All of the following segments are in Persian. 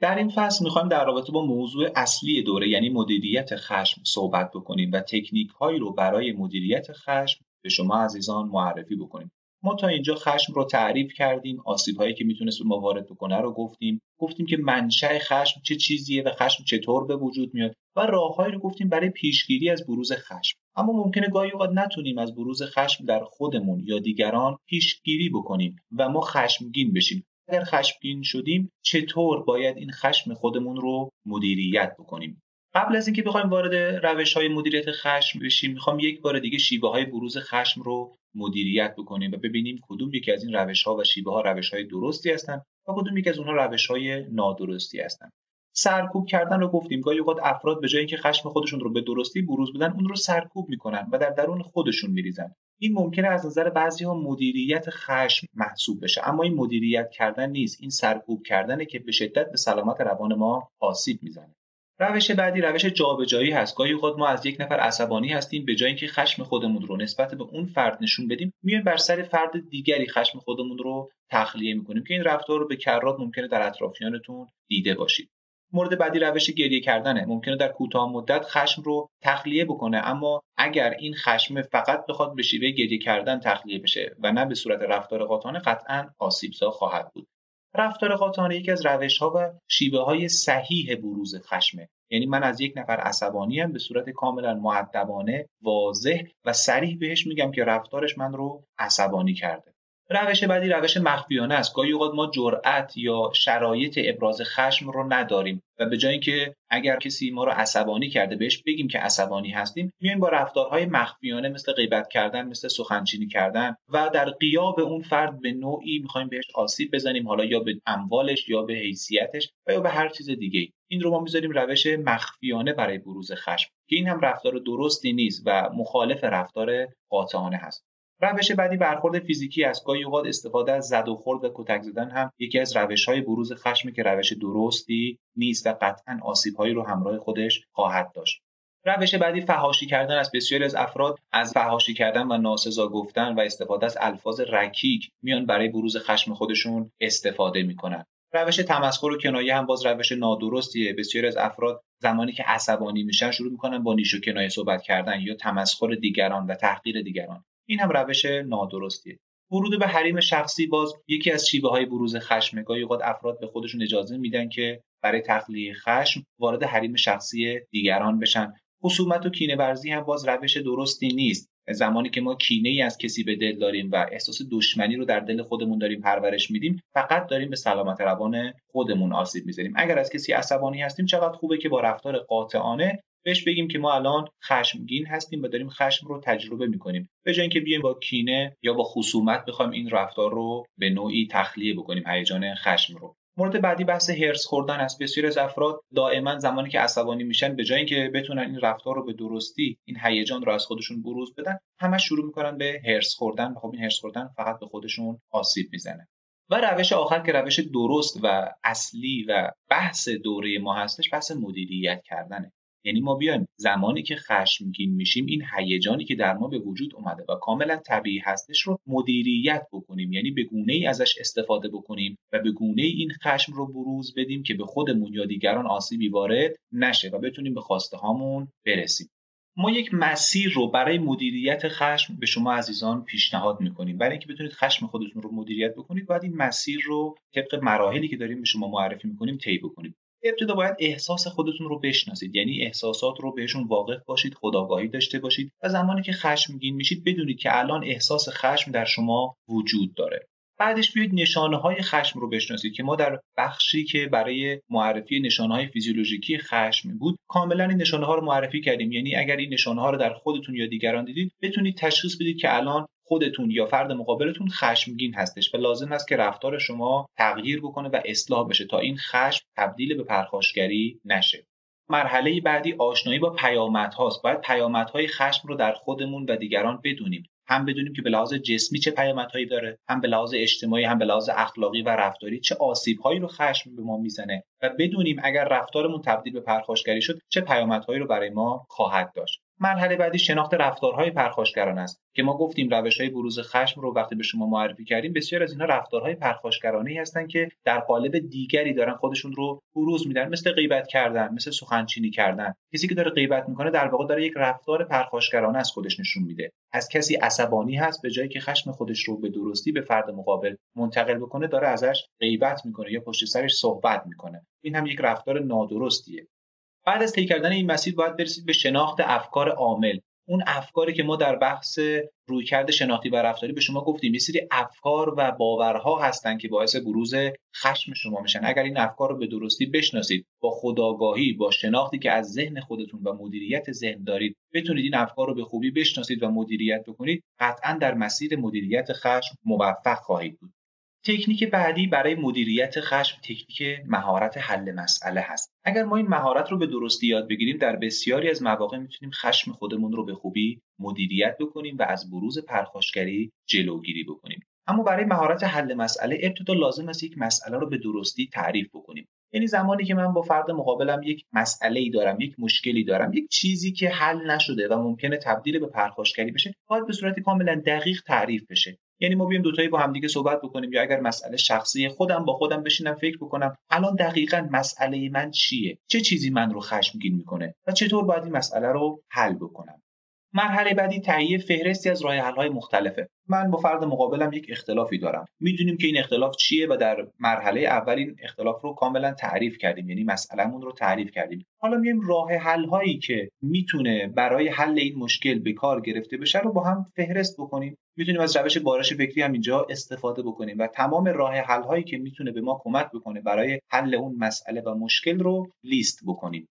در این فصل می‌خوایم در رابطه با موضوع اصلی دوره یعنی مدیریت خشم صحبت بکنیم و تکنیک هایی رو برای مدیریت خشم به شما عزیزان معرفی بکنیم. ما تا اینجا خشم رو تعریف کردیم آسیب هایی که می‌تونست ما وارد بکنه رو گفتیم. گفتیم که منشأ خشم چه چیزیه و خشم چطور به وجود میاد و راههایی رو گفتیم برای پیشگیری از بروز خشم. اما ممکنه گاهی اوقات نتونیم از بروز خشم در خودمون یا دیگران پیشگیری بکنیم و ما خشمگین بشیم. اگر خشمگین شدیم چطور باید این خشم خودمون رو مدیریت بکنیم؟ قبل از اینکه بخوایم وارد روش های مدیریت خشم بشیم می‌خوام یک بار دیگه شیبه های بروز خشم رو مدیریت بکنیم و ببینیم کدوم یکی از این روش ها و شیبه ها روش های درستی هستند و کدوم یکی از اونها روش های نادرستی هستند سرکوب کردن رو گفتیم. گاهی اوقات افراد به جای اینکه خشم خودشون رو به درستی بروز بدن اون رو سرکوب می‌کنن و در درون خودشون میریزن. این ممکنه از نظر بعضی ها مدیریت خشم محسوب بشه اما این مدیریت کردن نیست. این سرکوب کردنه که به شدت به سلامت روان ما آسیب می‌زنه. روش بعدی روش جابجایی هست. گاهی اوقات ما از یک نفر عصبانی هستیم به جای اینکه خشم خودمون رو نسبت به اون فرد نشون بدیم میایم بر سر فرد دیگری خشم خودمون رو تخلیه می‌کنیم که این رفتار رو به کرات ممکنه در اطرافیانتون دیده باشید. مورد بعدی روش گریه کردنه. ممکنه در کوتاه مدت خشم رو تخلیه بکنه اما اگر این خشم فقط بخواد به شیوه گریه کردن تخلیه بشه و نه به صورت رفتار قاطعانه قطعا آسیبزا خواهد بود. رفتار قاطعانه یکی از روش ها و شیوه های صحیح بروز خشمه. یعنی من از یک نفر عصبانی هم به صورت کاملا معدبانه واضح و سریح بهش میگم که رفتارش من رو عصبانی کرده. روش بعدی روش مخفیانه است. گاهی اوقات ما جرأت یا شرایط ابراز خشم رو نداریم و به جای اینکه اگر کسی ما رو عصبانی کرده بهش بگیم که عصبانی هستیم میایم با رفتارهای مخفیانه مثل غیبت کردن مثل سخنچینی کردن و در قیاب اون فرد به نوعی می‌خوایم بهش آسیب بزنیم حالا یا به اموالش یا به حیثیتش و یا به هر چیز دیگه این رو ما می‌ذاریم روش مخفیانه برای بروز خشم که این هم رفتار درستی نیست و مخالف رفتار قاطعانه هست. روش بعدی برخورد فیزیکی است. گاهی اوقات استفاده از زد و خورد و کتک زدن هم یکی از روش های بروز خشمی که روش درستی نیست و قطعا آسیب هایی رو همراه خودش خواهد داشت. روش بعدی فهاشی کردن است. بسیاری از افراد از فهاشی کردن و ناسزا گفتن و استفاده از الفاظ رکیک میان برای بروز خشم خودشون استفاده می‌کنن. روش تمسخر و کنایه هم باز روش نادرستیه. بسیاری از افراد زمانی که عصبانی میشن شروع می‌کنن با نیش و کنایه صحبت کردن یا تمسخر دیگران و تحقیر دیگران. این هم روش نادرستیه. ورود به حریم شخصی باز یکی از شیوه های بروز خشم گاهی اوقات افراد به خودشون اجازه میدن که برای تخلیه خشم وارد حریم شخصی دیگران بشن. خصومت و کینه ورزی هم باز روش درستی نیست. زمانی که ما کینه ای از کسی به دل داریم و احساس دشمنی رو در دل خودمون داریم پرورش میدیم فقط داریم به سلامت روان خودمون آسیب می‌زنیم. اگر از کسی عصبانی هستیم چقدر خوبه که با رفتار قاطعانه بهش بگیم که ما الان خشمگین هستیم و داریم خشم رو تجربه می‌کنیم. به جای اینکه بیایم با کینه یا با خصومت بخوایم این رفتار رو به نوعی تخلیه بکنیم هیجان خشم رو. مورد بعدی بحث هرس خوردن است. بسیار از افراد دائما زمانی که عصبانی میشن به جای اینکه بتونن این رفتار رو به درستی این هیجان رو از خودشون بروز بدن همه شروع می‌کنن به هرس خوردن. خب این هرس خوردن فقط به خودشون آسیب می‌زنه. و روش آخر که روش درست و اصلی و بحث دوره ما هستش بحث مدیریت کردنه. یعنی ما بیایم زمانی که خشمگین میشیم این هیجانی که در ما به وجود اومده و کاملا طبیعی هستش رو مدیریت بکنیم. یعنی به گونه ای ازش استفاده بکنیم و به گونه ای این خشم رو بروز بدیم که به خودمون یا دیگران آسیبی وارد نشه و بتونیم به خواسته هامون برسیم. ما یک مسیر رو برای مدیریت خشم به شما عزیزان پیشنهاد می‌کنیم. برای اینکه بتونید خشم خودتون رو مدیریت بکنید باید این مسیر رو طبق مراحلی که داریم به شما معرفی می‌کنیم طی بکنید. ابتدا باید احساس خودتون رو بشناسید. یعنی احساسات رو بهشون واقف باشید خداگاهی داشته باشید و زمانی که خشمگین میشید بدونید که الان احساس خشم در شما وجود داره. بعدش بیاید نشانه های خشم رو بشناسید که ما در بخشی که برای معرفی نشانه های فیزیولوژیکی خشم بود کاملا این نشانه ها رو معرفی کردیم. یعنی اگر این نشانه ها رو در خودتون یا دیگران دیدید بتونید تشخیص بدید که الان خودتون یا فرد مقابلتون خشمگین هستش و لازم است که رفتار شما تغییر بکنه و اصلاح بشه تا این خشم تبدیل به پرخاشگری نشه. مرحله بعدی آشنایی با پیامدهاست. باید پیامدهای خشم رو در خودمون و دیگران بدونیم. هم بدونیم که به لحاظ جسمی چه پیامدهایی داره هم به لحاظ اجتماعی هم به لحاظ اخلاقی و رفتاری چه آسیبهایی رو خشم به ما می‌زنه و بدونیم اگر رفتارمون تبدیل به پرخاشگری شد چه پیامدهایی رو برای ما خواهد داشت. مرحله بعدی شناخت رفتارهای پرخاشگران است که ما گفتیم روشهای بروز خشم رو وقتی به شما معرفی کردیم بسیار از اینها رفتارهای پرخاشگرانه هستند که در قالب دیگری دارن خودشون رو بروز میدن مثل غیبت کردن مثل سخنچینی کردن. کسی که داره غیبت می‌کنه در واقع داره یک رفتار پرخاشگرانه از خودش نشون میده. از کسی عصبانی هست به جایی که خشم خودش رو به درستی به فرد مقابل منتقل بکنه داره ازش غیبت می‌کنه یا پشت سرش صحبت می‌کنه. این هم یک رفتار نادرستیه. بعد از طی کردن این مسیر باید برسید به شناخت افکار عامل. اون افکاری که ما در بحث رویکرد شناختی و رفتاری به شما گفتیم یه سری افکار و باورها هستن که باعث بروز خشم شما میشن. اگر این افکار رو به درستی بشناسید با خداگاهی با شناختی که از ذهن خودتون و مدیریت ذهن دارید بتونید این افکار رو به خوبی بشناسید و مدیریت بکنید قطعا در مسیر مدیریت خشم موفق خواهید بود. تکنیک بعدی برای مدیریت خشم تکنیک مهارت حل مسئله هست. اگر ما این مهارت رو به درستی یاد بگیریم در بسیاری از مواقع می‌تونیم خشم خودمون رو به خوبی مدیریت بکنیم و از بروز پرخاشگری جلوگیری بکنیم. اما برای مهارت حل مسئله ابتدا لازم است یک مسئله رو به درستی تعریف بکنیم. یعنی زمانی که من با فرد مقابلم یک مسئله ای دارم یک مشکلی دارم یک چیزی که حل نشده و ممکنه تبدیل به پرخاشگری بشه باید به صورت کاملا دقیق تعریف بشه. یعنی ما بیایم دوتایی با همدیگه صحبت بکنیم یا اگر مسئله شخصی خودم با خودم بشینم فکر بکنم الان دقیقا مسئله من چیه؟ چه چیزی من رو خشمگین می‌کنه؟ و چطور باید این مسئله رو حل بکنم؟ مرحله بعدی تهیه فهرستی از راه های مختلفه. من با فرد مقابلم یک اختلافی دارم. می‌دونیم که این اختلاف چیه و در مرحله اول این اختلاف رو کاملا تعریف کردیم. یعنی مسئلهمون رو تعریف کردیم. حالا میایم راه حل هایی که می‌تونه برای حل این مشکل به کار گرفته بشه رو با هم فهرست بکنیم. می‌تونیم از روش بارش فکری هم اینجا استفاده بکنیم و تمام راه حل هایی که می‌تونه به ما کمک بکنه برای حل اون مسئله و مشکل رو لیست بکنیم.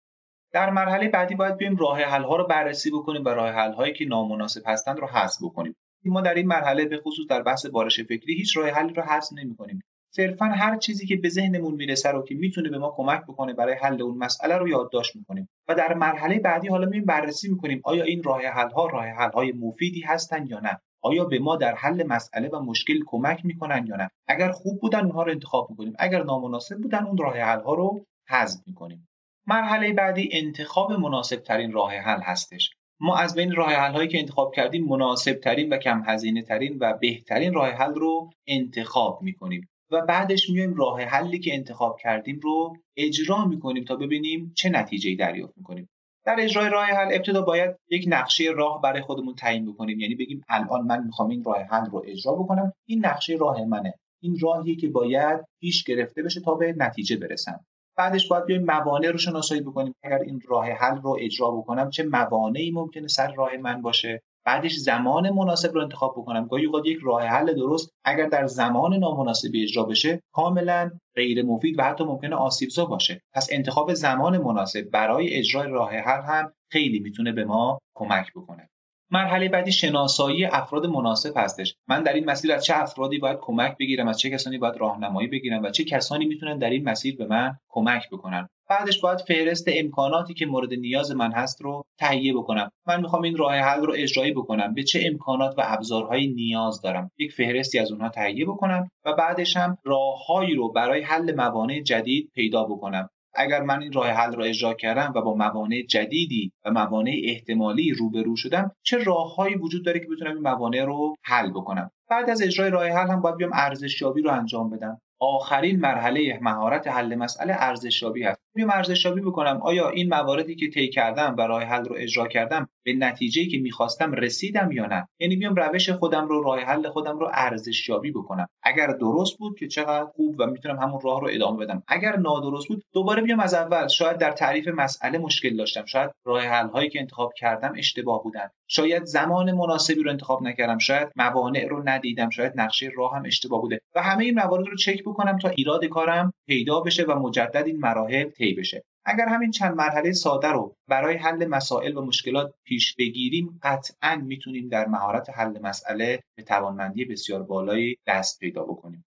در مرحله بعدی باید بیایم راه حل ها رو بررسی بکنیم و راه حل هایی که نامناسب هستند رو حذف بکنیم. ما در این مرحله به خصوص در بحث بارش فکری هیچ راه حلی رو حذف نمی کنیم صرفا هر چیزی که به ذهنمون می‌رسه رو که می‌تونه به ما کمک بکنه برای حل اون مسئله رو یادداشت می‌کنیم. و در مرحله بعدی حالا میایم بررسی می‌کنیم آیا این راه حل ها راه حل های مفیدی هستن یا نه؟ آیا به ما در حل مسئله و مشکل کمک می‌کنن یا نه؟ اگر خوب بودن اونها رو انتخاب می‌کنیم. اگر نامناسب بودن اون راه حل ها رو حذف می‌کنیم. مرحله بعدی انتخاب مناسب ترین راه حل هستش. ما از بین راه حل هایی که انتخاب کردیم مناسب ترین و کم هزینه ترین و بهترین راه حل رو انتخاب می‌کنیم و بعدش میایم راه حلی که انتخاب کردیم رو اجرا می‌کنیم تا ببینیم چه نتیجه دریافت می‌کنیم. در اجرای راه حل ابتدا باید یک نقشه راه برای خودمون تعیین بکنیم. یعنی بگیم الان من می‌خوام این راه حل رو اجرا بکنم. این نقشه راه منه. این راهی که باید پیش گرفته بشه تا به نتیجه برسم. بعدش باید بیایم موانع رو شناسایی بکنیم. اگر این راه حل رو اجرا بکنم چه موانعی ممکنه سر راه من باشه؟ بعدش زمان مناسب رو انتخاب بکنم. گاهی اوقات یک راه حل درست اگر در زمان نامناسبی اجرا بشه کاملا غیر مفید و حتی ممکنه آسیبزا باشه. پس انتخاب زمان مناسب برای اجرای راه حل هم خیلی می‌تونه به ما کمک بکنه. مرحله بعدی شناسایی افراد مناسب هستش. من در این مسیر از چه افرادی باید کمک بگیرم از چه کسانی باید راهنمایی بگیرم و چه کسانی می‌تونن در این مسیر به من کمک بکنن. بعدش باید فهرست امکاناتی که مورد نیاز من هست رو تهیه بکنم. من می‌خوام این راه حل رو اجرایی بکنم. به چه امکانات و ابزارهایی نیاز دارم؟ یک فهرستی از اونها تهیه بکنم و بعدش هم راههایی رو برای حل موانع جدید پیدا بکنم. اگر من این راه حل را اجرا کردم و با موانع جدیدی و موانع احتمالی روبرو شدم چه راههایی وجود داره که بتونم این موانع رو حل بکنم؟ بعد از اجرای راه حل هم باید بیام ارزشیابی رو انجام بدم. آخرین مرحله مهارت حل مسئله ارزشیابی هست. میام ارزشیابی بکنم. آیا این مواردی که طی کردم و راه حل رو اجرا کردم به نتیجه که می‌خواستم رسیدم یا نه. یعنی بیام روش خودم رو راه حل خودم رو ارزشیابی بکنم. اگر درست بود که چقدر خوب و می‌تونم همون راه رو ادامه بدم. اگر نادرست بود دوباره بیام از اول. شاید در تعریف مسئله مشکل داشتم. شاید راه حل هایی که انتخاب کردم اشتباه بودن. شاید زمان مناسبی رو انتخاب نکردم. شاید موانع رو ندیدم. شاید نقشه راه هم اشتباه بوده. و همه این موارد رو چک بکنم تا ایراد کارم پیدا بشه و مجدد این مراحل طی بشه. اگر همین چند مرحله ساده رو برای حل مسائل و مشکلات پیش بگیریم قطعا می‌تونیم در مهارت حل مسئله به توانمندی بسیار بالایی دست پیدا بکنیم.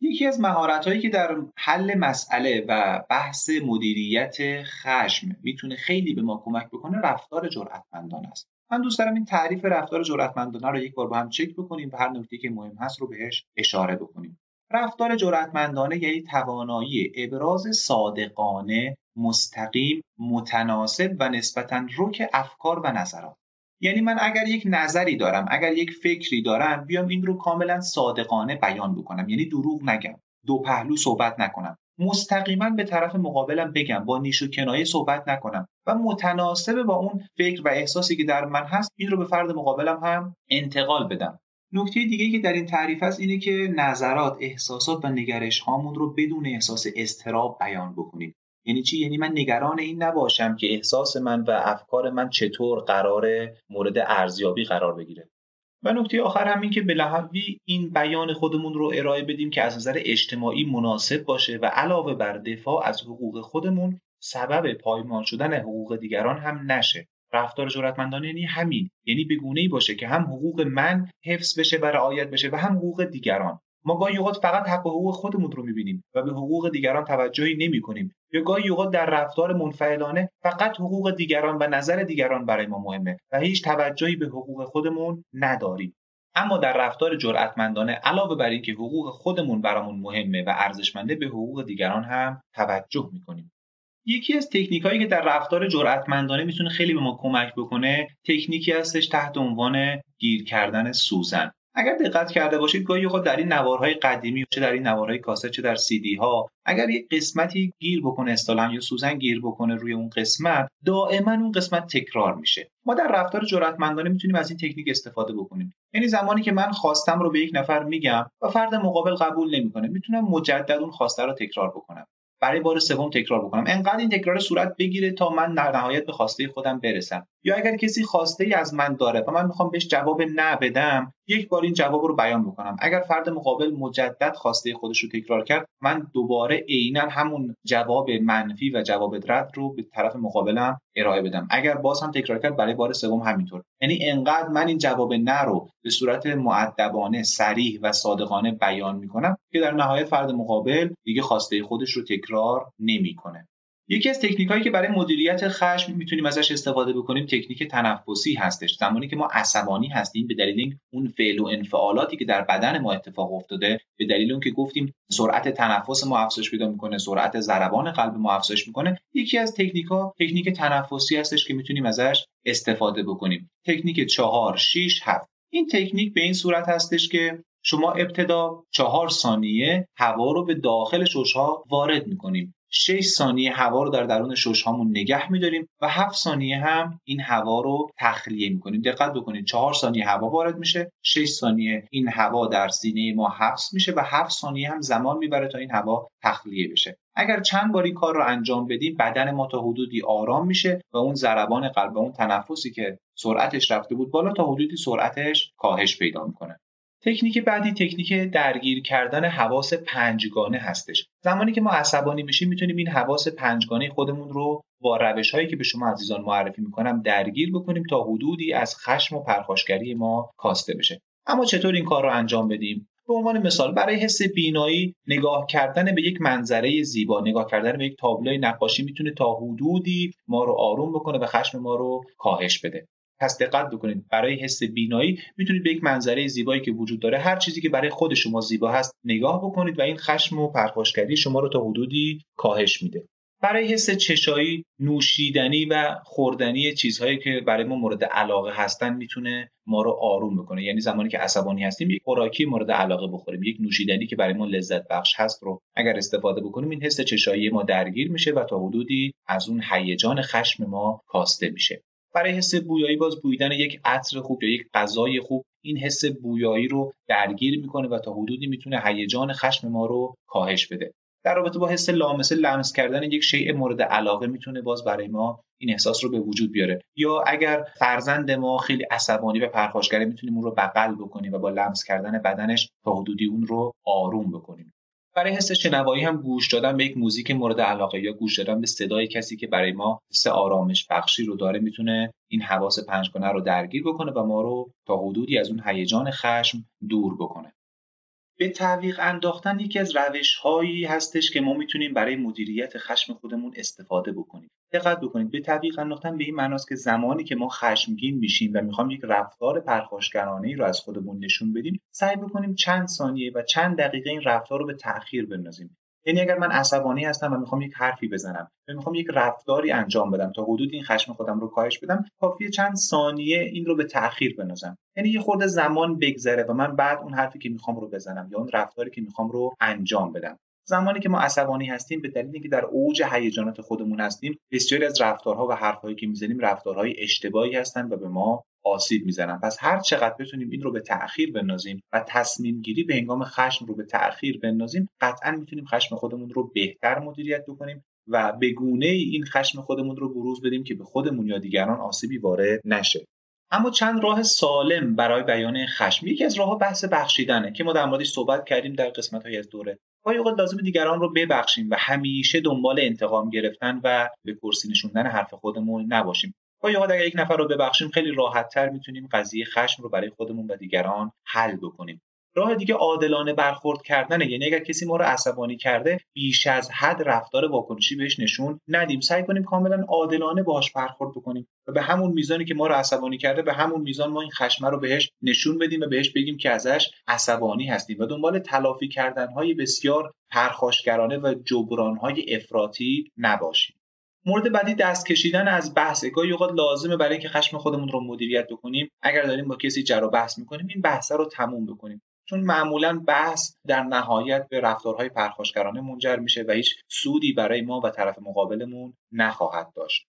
یکی از مهارت هایی که در حل مسئله و بحث مدیریت خشم می‌تونه خیلی به ما کمک بکنه رفتار جرأتمندانه است. من دوست دارم این تعریف رفتار جرأتمندانه رو یک بار با هم چک بکنیم و هر نکته که مهم هست رو بهش اشاره بکنیم. رفتار جرأتمندانه یعنی توانایی ابراز صادقانه مستقیم متناسب و نسبتا رک افکار و نظرات. یعنی من اگر یک نظری دارم اگر یک فکری دارم بیام این رو کاملا صادقانه بیان بکنم. یعنی دروغ نگم دو پهلو صحبت نکنم. مستقیما به طرف مقابلم بگم با نیش و کنایه صحبت نکنم و متناسب با اون فکر و احساسی که در من هست این رو به فرد مقابلم هم انتقال بدم. نکته دیگه که در این تعریف هست اینه که نظرات احساسات و نگرش هامون رو بدون احساس استراب بیان بکنیم. یعنی چی؟ یعنی من نگران این نباشم که احساس من و افکار من چطور قرار مورد ارزیابی قرار بگیره. و نکته آخر هم این که به لحوی این بیان خودمون رو ارائه بدیم که از نظر اجتماعی مناسب باشه و علاوه بر دفاع از حقوق خودمون سبب پایمال شدن حقوق دیگران هم نشه. رفتار جرأتمندانه یعنی همین یعنی به ای باشه که هم حقوق من حفظ بشه و رعایت بشه و هم حقوق دیگران. ما گاهی اوقات فقط حق و حقوق خودمون رو می‌بینیم و به حقوق دیگران توجهی نمی کنیم یا گاهی اوقات در رفتار منفعلانه فقط حقوق دیگران و نظر دیگران برای ما مهمه و هیچ توجهی به حقوق خودمون نداریم. اما در رفتار جرأتمندانه علاوه بر اینکه حقوق خودمون برامون مهمه و ارزشمنده به حقوق دیگران هم توجه می‌کنیم. یکی از تکنیکایی که در رفتار جرأتمندانه می‌تونه خیلی به ما کمک بکنه تکنیکی هستش تحت عنوان گیر کردن سوزن. اگر دقت کرده باشید گاهی اوقات در این نوارهای قدیمی چه در این نوارهای کاست چه در سی دی ها اگر یک قسمتی گیر بکنه اصطلاحا یا سوزن گیر بکنه روی اون قسمت دائما اون قسمت تکرار میشه. ما در رفتار جرأتمندانه می‌تونیم از این تکنیک استفاده بکنیم. یعنی زمانی که من خواستم رو به یک نفر میگم و فرد مقابل قبول نمی‌کنه می‌تونم مجدد اون خواسته رو تکرار بکنم. برای بار سوم تکرار بکنم. انقدر این تکرار صورت بگیره تا من در نهایت به خواسته خودم برسم. یا اگر کسی خواسته ای از من داره و من می‌خوام بهش جواب نه بدم یک بار این جواب رو بیان بکنم. اگر فرد مقابل مجدد خواسته خودش رو تکرار کرد من دوباره عینا همون جواب منفی و جواب رد رو به طرف مقابلم ارائه بدم. اگر باز هم تکرار کرد برای بار سوم همینطور. یعنی انقدر من این جواب نه رو به صورت معدبانه سریح و صادقانه بیان می‌کنم که در نهایت فرد مقابل دیگه خواسته خودش رو تکرار نمی‌کنه. یکی از تکنیک هایی که برای مدیریت خشم می‌تونیم ازش استفاده بکنیم تکنیک تنفسی هستش. زمانی که ما عصبانی هستیم به دلیل اون فعل و انفعالاتی که در بدن ما اتفاق افتاده به دلیل اون که گفتیم سرعت تنفس ما افزایش پیدا می‌کنه سرعت ضربان قلب ما افزایش می‌کنه یکی از تکنیک ها تکنیک تنفسی هستش که می‌تونیم ازش استفاده بکنیم. تکنیک چهار 6 7 این تکنیک به این صورت هستش که شما ابتدا چهار ثانیه هوا رو به داخل ششها وارد می‌کنیم. 6 ثانیه هوا رو در درون شش هامون نگه میداریم و 7 ثانیه هم این هوا رو تخلیه می‌کنیم. دقت بکنید 4 ثانیه هوا وارد میشه 6 ثانیه این هوا در سینه ما حبس میشه و 7 ثانیه هم زمان می‌بره تا این هوا تخلیه بشه. اگر چند باری کار رو انجام بدیم بدن ما تا حدودی آرام میشه و اون ضربان قلب و اون تنفسی که سرعتش رفته بود بالا تا حدودی سرعتش کاهش پیدا می‌کنه. تکنیک بعدی تکنیک درگیر کردن حواس پنجگانه هستش. زمانی که ما عصبانی میشیم می‌تونیم این حواس پنجگانه خودمون رو با روش هایی که به شما عزیزان معرفی می‌کنم درگیر بکنیم تا حدودی از خشم و پرخاشگری ما کاسته بشه. اما چطور این کار رو انجام بدیم؟ به عنوان مثال برای حس بینایی نگاه کردن به یک منظره زیبا نگاه کردن به یک تابلوی نقاشی می‌تونه تا حدودی ما رو آروم بکنه و خشم ما رو کاهش بده. پس دقت بکنید. برای حس بینایی می‌تونید به یک منظره زیبایی که وجود داره هر چیزی که برای خود شما زیبا هست نگاه بکنید و این خشم و پرخاشگری شما رو تا حدودی کاهش میده. برای حس چشایی نوشیدنی و خوردنی چیزهایی که برای ما مورد علاقه هستن می‌تونه ما رو آروم بکنه. یعنی زمانی که عصبانی هستیم یک خوراکی مورد علاقه بخوریم. یک نوشیدنی که برای ما لذت بخش هست رو اگر استفاده بکنیم این حس چشایی ما درگیر میشه و تا حدودی از اون هیجان خشم ما کاسته میشه. برای حس بویایی باز بویدن یک عطر خوب یا یک غذای خوب این حس بویایی رو درگیر می‌کنه و تا حدودی می‌تونه هیجان خشم ما رو کاهش بده. در رابطه با حس لامسه لمس کردن یک شیء مورد علاقه می‌تونه باز برای ما این احساس رو به وجود بیاره. یا اگر فرزند ما خیلی عصبانی و پرخاشگره می‌تونیم اون رو بغل بکنیم و با لمس کردن بدنش تا حدودی اون رو آروم بکنیم. برای حس شنوایی هم گوش دادن به یک موزیک مورد علاقه یا گوش دادن به صدای کسی که برای ما حس آرامش بخشی رو داره می‌تونه این حواس پنجگانه رو درگیر بکنه و ما رو تا حدودی از اون هیجان خشم دور بکنه. به تعویق انداختن یکی از روش هایی هستش که ما می‌تونیم برای مدیریت خشم خودمون استفاده بکنیم. دقت بکنید به طبیق انداختن به این معناست که زمانی که ما خشمگین میشیم و می‌خوام یک رفتار پرخاشگرانه ای رو از خودمون نشون بدیم سعی بکنیم چند ثانیه و چند دقیقه این رفتار رو به تأخیر بندازیم. یعنی اگر من عصبانی هستم و می‌خوام یک حرفی بزنم و می‌خوام یک رفتاری انجام بدم تا حدود این خشم خودم رو کاهش بدم کافیه چند ثانیه این رو به تاخیر بندازم یعنی یه خورده زمان بگذره و من بعد اون حرفی که می‌خوام رو بزنم یا اون رفتاری که می‌خوام رو انجام بدم. زمانی که ما عصبانی هستیم به دلیل اینکه در اوج هیجانات خودمون هستیم بسیاری از رفتارها و حرفهایی که می‌زنیم رفتارهای اشتباهی هستند و به ما آسیب می‌زنن. پس هر چقدر بتونیم این رو به تأخیر بندازیم و تصمیم گیری به هنگام خشم رو به تأخیر بندازیم قطعا می‌تونیم خشم خودمون رو بهتر مدیریت بکنیم و به گونه این خشم خودمون رو بروز بدیم که به خودمون یا دیگران آسیبی وارد نشه. اما چند راه سالم برای بیان خشم. یکی از راهها بحث بخشیدنه که ما در موردش صحبت کردیم در قسمت های از دوره. گاهی اوقات لازم دیگران رو ببخشیم و همیشه دنبال انتقام گرفتن و به کرسی نشوندن حرف خودمون نباشیم. گاهی اوقات اگر یک نفر رو ببخشیم خیلی راحتتر می‌تونیم قضیه خشم رو برای خودمون و دیگران حل بکنیم. راه دیگه عادلانه برخورد کردنه. یعنی اگر کسی ما رو عصبانی کرده بیش از حد رفتار واکنشی بهش نشون ندیم. سعی کنیم کاملا عادلانه باهاش برخورد بکنیم و به همون میزانی که ما رو عصبانی کرده به همون میزان ما این خشمه رو بهش نشون بدیم و بهش بگیم که ازش عصبانی هستیم. و دنبال تلافی کردنهای بسیار پرخاشگرانه و جبرانهای افراطی نباشیم. مورد بعدی دست کشیدن از بحث. گاهی اوقات لازمه برای اینکه خشم خودمون رو مدیریت بکنیم. اگر داریم با کسی جر و بحث می‌کنیم این بحث رو تموم بکنیم. چون معمولا بحث در نهایت به رفتارهای پرخاشگرانه منجر میشه و هیچ سودی برای ما و طرف مقابلمون نخواهد داشت.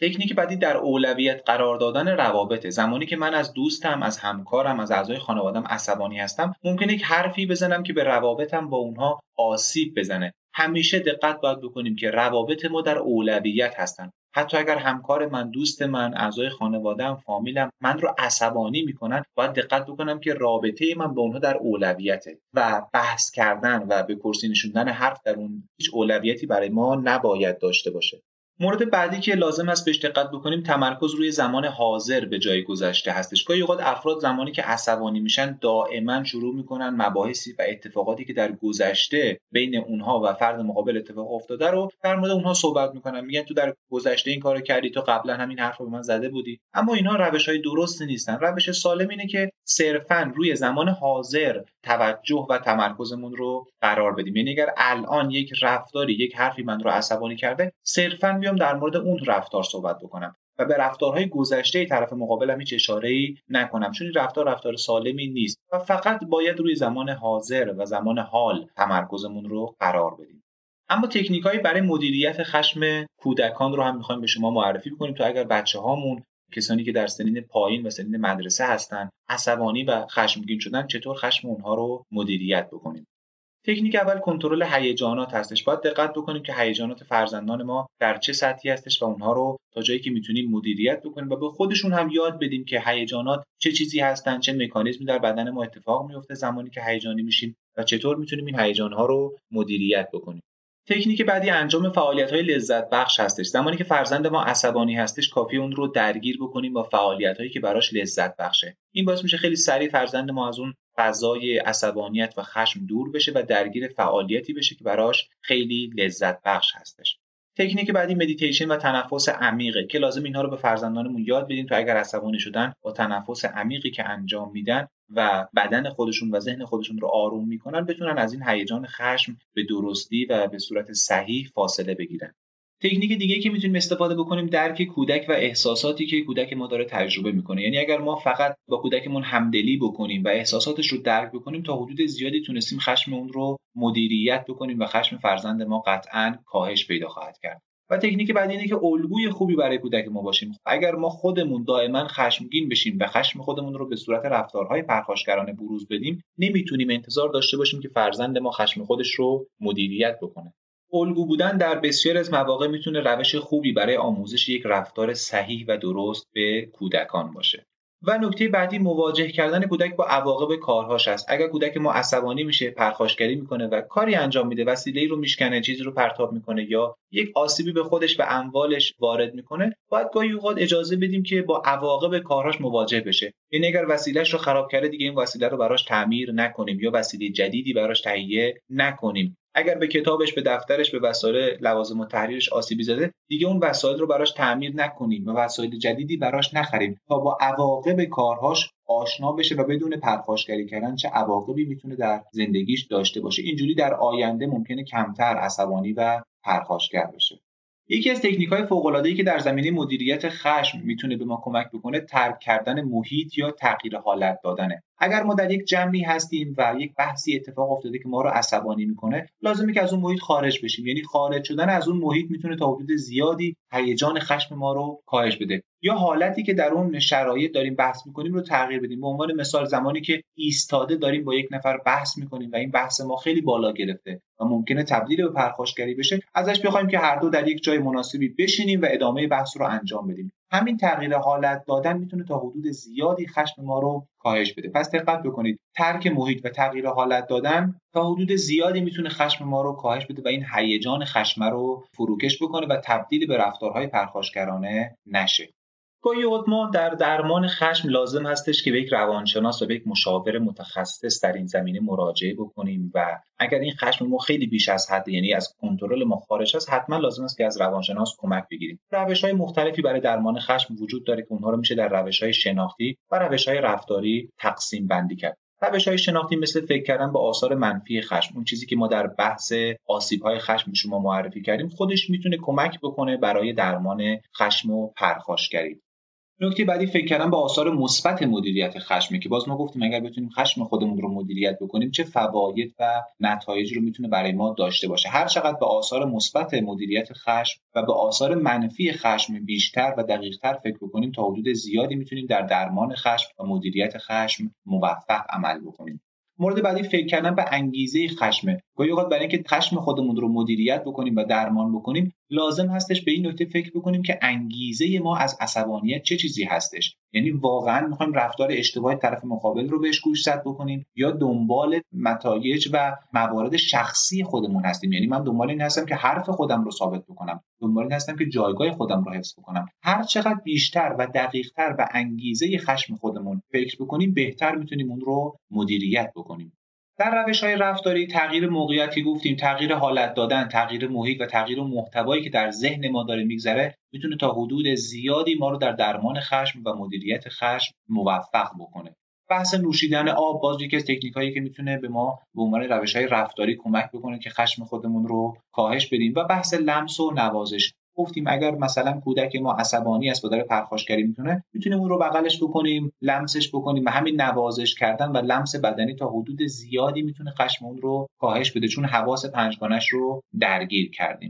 تکنیک بعدی در اولویت قرار دادن روابط زمانی که من از دوستم از همکارم از اعضای خانوادم عصبانی هستم ممکنه یک حرفی بزنم که به روابطم با اونها آسیب بزنه. همیشه دقت باید بکنیم که روابط ما در اولویت هستن. حتی اگر همکار من دوست من اعضای خانوادهام فامیلم من رو عصبانی می‌کنن باید دقت بکنم که رابطه من با اونها در اولویته و بحث کردن و به کرسی نشوندن حرف در اون هیچ اولویتی برای ما نباید داشته باشه. مورد بعدی که لازم است بهش دقت بکنیم تمرکز روی زمان حاضر به جای گذشته هستش. گاهی اوقات افراد زمانی که عصبانی میشن دائما شروع می‌کنن مباحثی و اتفاقاتی که در گذشته بین اونها و فرد مقابل اتفاق افتاده رو در مورد اونها صحبت می‌کنن. میگن تو در گذشته این کارو کردی تو قبلا همین حرف رو به من زده بودی. اما اینها روش های درست نیستن. روش سالم اینه که صرفا روی زمان حاضر توجه و تمرکزمون رو قرار بدیم. یعنی اگر الان یک رفتاری یک حرفی من رو عصبانی کرده صرفا بیام در مورد اون رفتار صحبت بکنم و به رفتارهای گذشته طرف مقابلم هیچ اشاره ای نکنم چون این رفتار رفتار سالمی نیست و فقط باید روی زمان حاضر و زمان حال تمرکزمون رو قرار بدیم. اما تکنیک برای مدیریت خشم کودکان رو هم می‌خوایم به شما معرفی بکنیم تا اگر بچه هامون کسانی که در سنین پایین و سنین مدرسه هستن عصبانی و خشمگین شدن چطور خشم اونها رو مدیریت بکنیم؟ تکنیک اول کنترل هیجانات هستش. باید دقت بکنیم که هیجانات فرزندان ما در چه سطحی هستش و اونها رو تا جایی که می‌تونیم مدیریت بکنیم و به خودشون هم یاد بدیم که هیجانات چه چیزی هستن چه مکانیزمی در بدن ما اتفاق میفته زمانی که هیجانی میشیم و چطور می‌تونیم این هیجانها رو مدیریت بکنیم. تکنیک بعدی انجام فعالیت های لذت بخش هستش. زمانی که فرزند ما عصبانی هستش کافی اون رو درگیر بکنیم با فعالیت هایی که براش لذت بخشه این باعث میشه خیلی سریع فرزند ما از اون فضای عصبانیت و خشم دور بشه و درگیر فعالیتی بشه که براش خیلی لذت بخش هستش. تکنیک بعدی مدیتیشن و تنفس عمیقه. که لازم اینها رو به فرزندانمون یاد بدیم تا اگر عصبانی شدن با تنفس عمیقی که انجام میدن و بدن خودشون و ذهن خودشون رو آروم می‌کنن بتونن از این هیجان خشم به درستی و به صورت صحیح فاصله بگیرن. تکنیک دیگه که می‌تونیم استفاده بکنیم درک کودک و احساساتی که کودک ما داره تجربه می‌کنه. یعنی اگر ما فقط با کودکمون همدلی بکنیم و احساساتش رو درک بکنیم تا حدود زیادی تونستیم خشم اون رو مدیریت بکنیم و خشم فرزند ما قطعا کاهش پیدا خواهد کرد. و تکنیک بعدی اینه که الگوی خوبی برای کودک ما باشیم. اگر ما خودمون دائما خشمگین بشیم و خشم خودمون رو به صورت رفتارهای پرخاشگرانه بروز بدیم نمی‌تونیم انتظار داشته باشیم که فرزند ما خشم خودش رو مدیریت بکنه. الگو بودن در بسیار از مواقع می‌تونه روش خوبی برای آموزش یک رفتار صحیح و درست به کودکان باشه. و نکته بعدی مواجه کردن کودک با عواقب کارهاش است. اگر کودک ما عصبانی میشه پرخاشگری می‌کنه و کاری انجام میده وسیله رو میشکنه چیزی رو پرتاب می‌کنه یا یک آسیبی به خودش و اموالش وارد می‌کنه باید گاهی اوقات اجازه بدیم که با عواقب کارهاش مواجه بشه. یعنی اگر وسیلهش رو خراب کرده دیگه این وسیله رو براش تعمیر نکنیم یا وسیله جدیدی براش تهیه نکنیم. اگر به کتابش به دفترش به وسایل لوازم و تحریرش آسیبی زده دیگه اون وسایل رو براش تعمیر نکنیم و وسایل جدیدی براش نخریم تا با عواقب کارهاش آشنا بشه و بدون پرخاشگری کردن چه عواقبی می‌تونه در زندگیش داشته باشه. اینجوری در آینده ممکنه کمتر عصبانی و پرخاشگر بشه. یکی از تکنیک های فوق العاده ای که در زمینه مدیریت خشم می‌تونه به ما کمک بکنه ترک کردن محیط یا تغییر حالت دادنه. اگر ما در یک جمعی هستیم و یک بحثی اتفاق افتاده که ما رو عصبانی می‌کنه لازمه که از اون محیط خارج بشیم. یعنی خارج شدن از اون محیط می‌تونه تا حدود زیادی هیجان خشم ما رو کاهش بده. یا حالتی که در اون شرایط داریم بحث می‌کنیم رو تغییر بدیم. به عنوان مثال زمانی که ایستاده داریم با یک نفر بحث می‌کنیم و این بحث ما خیلی بالا گرفته و ممکنه تبدیل به پرخاشگری بشه ازش بخوایم که هر دو در یک جای مناسبی بشینیم و ادامه بحث رو انجام بدیم. همین تغییر حالت دادن می‌تونه تا حدود زیادی خشم ما رو کاهش بده. پس دقت بکنید ترک محیط و تغییر حالت دادن تا حدود زیادی می‌تونه خشم ما رو کاهش بده و این هیجان خشم رو فروکش بکنه و تبدیل به رفتارهای پرخاشگرانه نشه. گاهی اوقات ما در درمان خشم لازم هستش که به یک روانشناس و به یک مشاور متخصص در این زمینه مراجعه بکنیم و اگر این خشم ما خیلی بیش از حد یعنی از کنترل ما خارج است حتما لازم است که از روانشناس کمک بگیریم. روش های مختلفی برای درمان خشم وجود داره که اونها رو میشه در روش های شناختی و روش های رفتاری تقسیم بندی کرد. روش های شناختی مثل فکر کردن به آثار منفی خشم اون چیزی که ما در بحث آسیب های خشم شما معرفی کردیم خودش می‌تونه کمک بکنه برای درمان خشم و پرخاشگری. نکته بعدی فکر کردن به آثار مثبت مدیریت خشمه که باز ما گفتیم اگر بتونیم خشم خودمون رو مدیریت بکنیم چه فواید و نتایج رو می‌تونه برای ما داشته باشه. هر چقدر به آثار مثبت مدیریت خشم و به آثار منفی خشم بیشتر و دقیقتر فکر بکنیم تا حدود زیادی می‌تونیم در درمان خشم و مدیریت خشم موفق عمل بکنیم. مورد بعدی فکر کردن به انگیزه خشمه گاهی اوقات برای اینکه خشم خودمون رو مدیریت بکنیم و درمان بکنیم لازم هستش به این نکته فکر بکنیم که انگیزه ما از عصبانیت چه چیزی هستش. یعنی واقعا می‌خوایم رفتار اشتباه طرف مقابل رو بهش گوشزد بکنیم یا دنبال نتایج و موارد شخصی خودمون هستیم. یعنی من دنبال این هستم که حرف خودم رو ثابت بکنم. دنبال این هستم که جایگاه خودم رو حفظ بکنم. هر چقدر بیشتر و دقیقتر و انگیزه خشم خودمون فکر بکنیم بهتر می‌تونیم اون رو مدیریت بکنیم. در روش های رفتاری تغییر موقعیتی گفتیم تغییر حالت دادن تغییر محیط و تغییر محتوایی که در ذهن ما داره میگذره می‌تونه تا حدود زیادی ما رو در درمان خشم و مدیریت خشم موفق بکنه. بحث نوشیدن آب باز یکی از تکنیک هایی که می‌تونه به ما به عنوان روش های رفتاری کمک بکنه که خشم خودمون رو کاهش بدیم. و بحث لمس و نوازش. گفتیم اگر مثلا کودک ما عصبانی است و داره پرخاشگری می‌تونه می‌تونیم اون رو بغلش بکنیم لمسش بکنیم و همین نوازش کردن و لمس بدنی تا حدود زیادی می‌تونه خشم اون رو کاهش بده چون حواس پنجگانش رو درگیر کردیم.